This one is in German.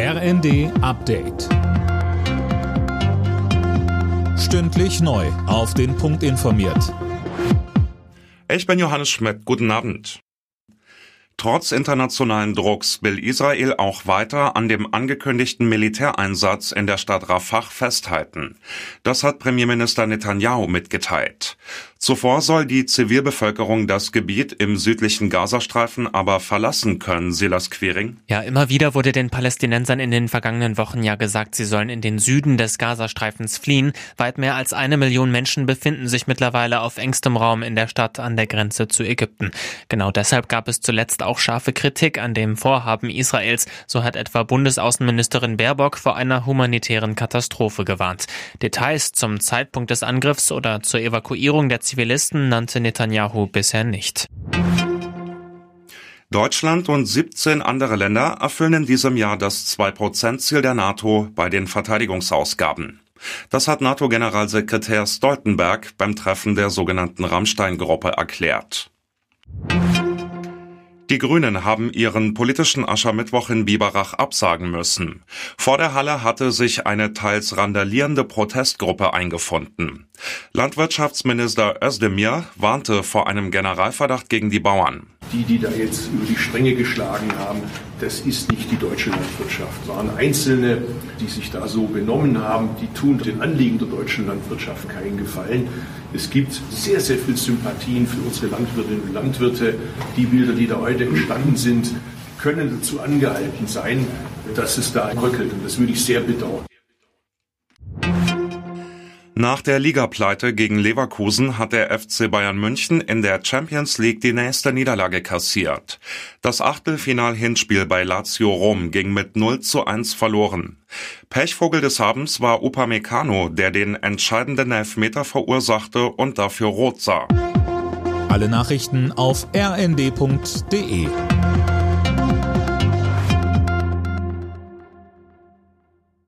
RND Update. Stündlich neu. Auf den Punkt informiert. Ich bin Johannes Schmidt. Guten Abend. Trotz internationalen Drucks will Israel auch weiter an dem angekündigten Militäreinsatz in der Stadt Rafah festhalten. Das hat Premierminister Netanyahu mitgeteilt. Zuvor soll die Zivilbevölkerung das Gebiet im südlichen Gazastreifen aber verlassen können, Silas Quering. Ja, immer wieder wurde den Palästinensern in den vergangenen Wochen ja gesagt, sie sollen in den Süden des Gazastreifens fliehen. Weit mehr als eine Million Menschen befinden sich mittlerweile auf engstem Raum in der Stadt an der Grenze zu Ägypten. Genau deshalb gab es zuletzt auch scharfe Kritik an dem Vorhaben Israels. So hat etwa Bundesaußenministerin Baerbock vor einer humanitären Katastrophe gewarnt. Details zum Zeitpunkt des Angriffs oder zur Evakuierung der Zivilisten nannte Netanyahu bisher nicht. Deutschland und 17 andere Länder erfüllen in diesem Jahr das 2-Prozent-Ziel der NATO bei den Verteidigungsausgaben. Das hat NATO-Generalsekretär Stoltenberg beim Treffen der sogenannten Rammstein-Gruppe erklärt. Die Grünen haben ihren politischen Aschermittwoch in Biberach absagen müssen. Vor der Halle hatte sich eine teils randalierende Protestgruppe eingefunden. Landwirtschaftsminister Özdemir warnte vor einem Generalverdacht gegen die Bauern. Die, die da jetzt über die Stränge geschlagen haben, das ist nicht die deutsche Landwirtschaft. Es waren Einzelne, die sich da so benommen haben, die tun den Anliegen der deutschen Landwirtschaft keinen Gefallen. Es gibt sehr, sehr viel Sympathien für unsere Landwirtinnen und Landwirte. Die Bilder, die da heute entstanden sind, können dazu angehalten sein, dass es da rückelt. Und das würde ich sehr bedauern. Nach der Ligapleite gegen Leverkusen hat der FC Bayern München in der Champions League die nächste Niederlage kassiert. Das Achtelfinal-Hinspiel bei Lazio Rom ging mit 0 zu 1 verloren. Pechvogel des Abends war Upamecano, der den entscheidenden Elfmeter verursachte und dafür rot sah. Alle Nachrichten auf rnd.de